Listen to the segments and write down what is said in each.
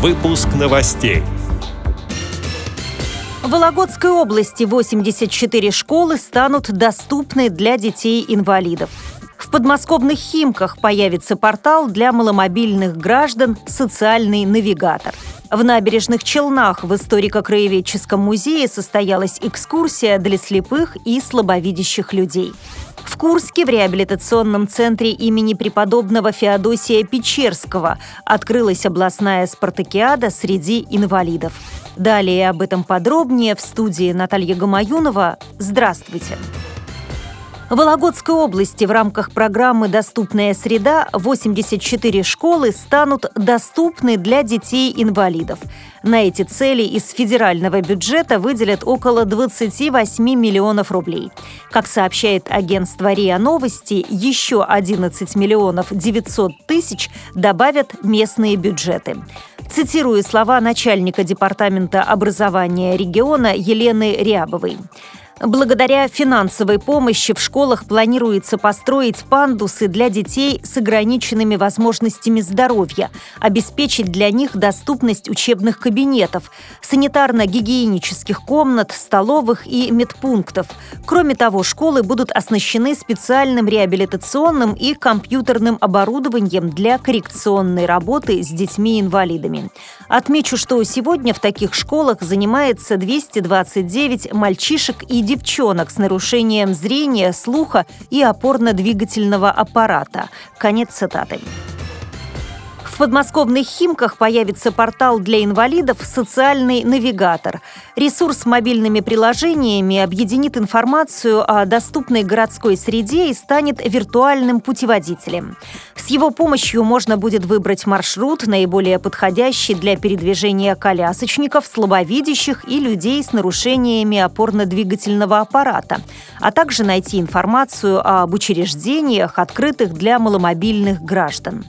Выпуск новостей. В Вологодской области 84 школы станут доступны для детей-инвалидов. В подмосковных Химках появится портал для маломобильных граждан «Социальный навигатор». В набережных Челнах в историко-краеведческом музее состоялась экскурсия для слепых и слабовидящих людей. В Курске в реабилитационном центре имени преподобного Феодосия Печерского открылась областная спартакиада среди инвалидов. Далее об этом подробнее в студии Наталья Гамаюнова. Здравствуйте! В Вологодской области в рамках программы «Доступная среда» 84 школы станут доступны для детей-инвалидов. На эти цели из федерального бюджета выделят около 28 миллионов рублей. Как сообщает агентство РИА Новости, еще 11 миллионов 900 тысяч добавят местные бюджеты. Цитирую слова начальника Департамента образования региона Елены Рябовой. Благодаря финансовой помощи в школах планируется построить пандусы для детей с ограниченными возможностями здоровья, обеспечить для них доступность учебных кабинетов, санитарно-гигиенических комнат, столовых и медпунктов. Кроме того, школы будут оснащены специальным реабилитационным и компьютерным оборудованием для коррекционной работы с детьми-инвалидами. Отмечу, что сегодня в таких школах занимается 229 мальчишек и девчонок с нарушением зрения, слуха и опорно-двигательного аппарата. Конец цитаты подмосковных Химках появится портал для инвалидов «Социальный навигатор». Ресурс с мобильными приложениями объединит информацию о доступной городской среде и станет виртуальным путеводителем. С его помощью можно будет выбрать маршрут, наиболее подходящий для передвижения колясочников, слабовидящих и людей с нарушениями опорно-двигательного аппарата, а также найти информацию об учреждениях, открытых для маломобильных граждан.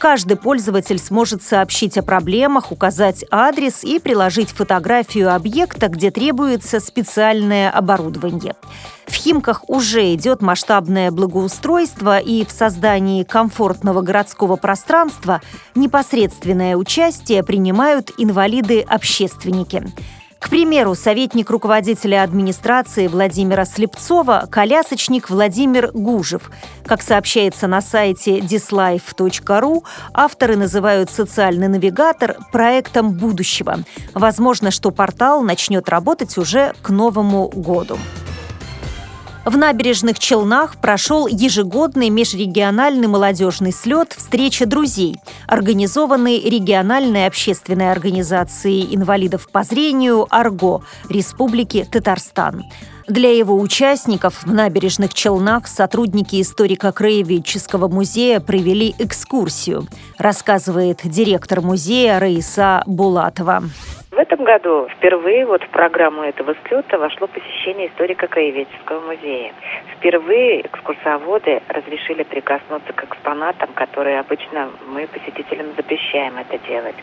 Каждый пользователь сможет сообщить о проблемах, указать адрес и приложить фотографию объекта, где требуется специальное оборудование. В Химках уже идет масштабное благоустройство, и в создании комфортного городского пространства непосредственное участие принимают инвалиды-общественники. К примеру, советник руководителя администрации Владимира Слепцова – колясочник Владимир Гужев. Как сообщается на сайте dislife.ru, авторы называют социальный навигатор проектом будущего. Возможно, что портал начнет работать уже к Новому году. В набережных Челнах прошел ежегодный межрегиональный молодежный слет «Встреча друзей», организованный региональной общественной организацией инвалидов по зрению «Арго» Республики Татарстан. Для его участников в набережных Челнах сотрудники историко-краеведческого музея провели экскурсию, рассказывает директор музея Раиса Булатова. В этом году впервые вот в программу этого слета вошло посещение историко-краеведческого музея. Впервые экскурсоводы разрешили прикоснуться к экспонатам, которые обычно мы посетителям запрещаем это делать.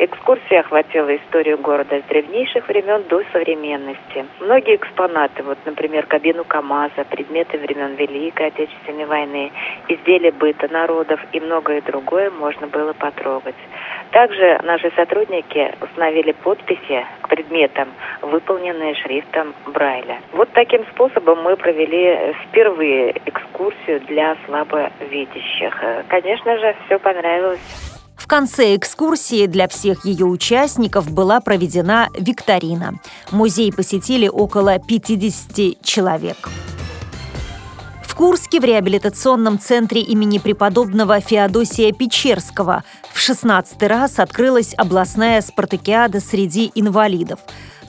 Экскурсия охватила историю города с древнейших времен до современности. Многие экспонаты, вот, например, кабину КАМАЗа, предметы времен Великой Отечественной войны, изделия быта народов и многое другое можно было потрогать. Также наши сотрудники установили подписи к предметам, выполненные шрифтом Брайля. Вот таким способом мы провели впервые экскурсию для слабовидящих. Конечно же, все понравилось. В конце экскурсии для всех ее участников была проведена викторина. Музей посетили около 50 человек. Курске в реабилитационном центре имени преподобного Феодосия Печерского. В 16 раз открылась областная спартакиада среди инвалидов –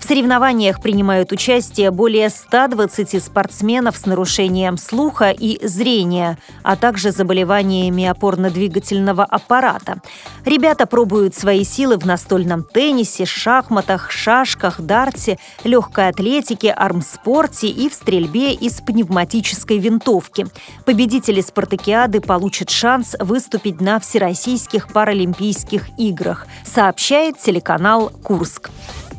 соревнованиях принимают участие более 120 спортсменов с нарушением слуха и зрения, а также заболеваниями опорно-двигательного аппарата. Ребята пробуют свои силы в настольном теннисе, шахматах, шашках, дарте, легкой атлетике, армспорте и в стрельбе из пневматической винтовки. Победители спартакиады получат шанс выступить на Всероссийских паралимпийских играх, сообщает телеканал «Курск».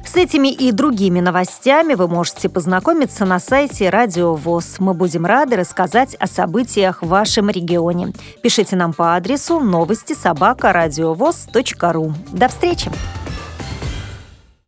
С этими и другими новостями вы можете познакомиться на сайте Радио ВОЗ. Мы будем рады рассказать о событиях в вашем регионе. Пишите нам по адресу новости собака ру. До встречи!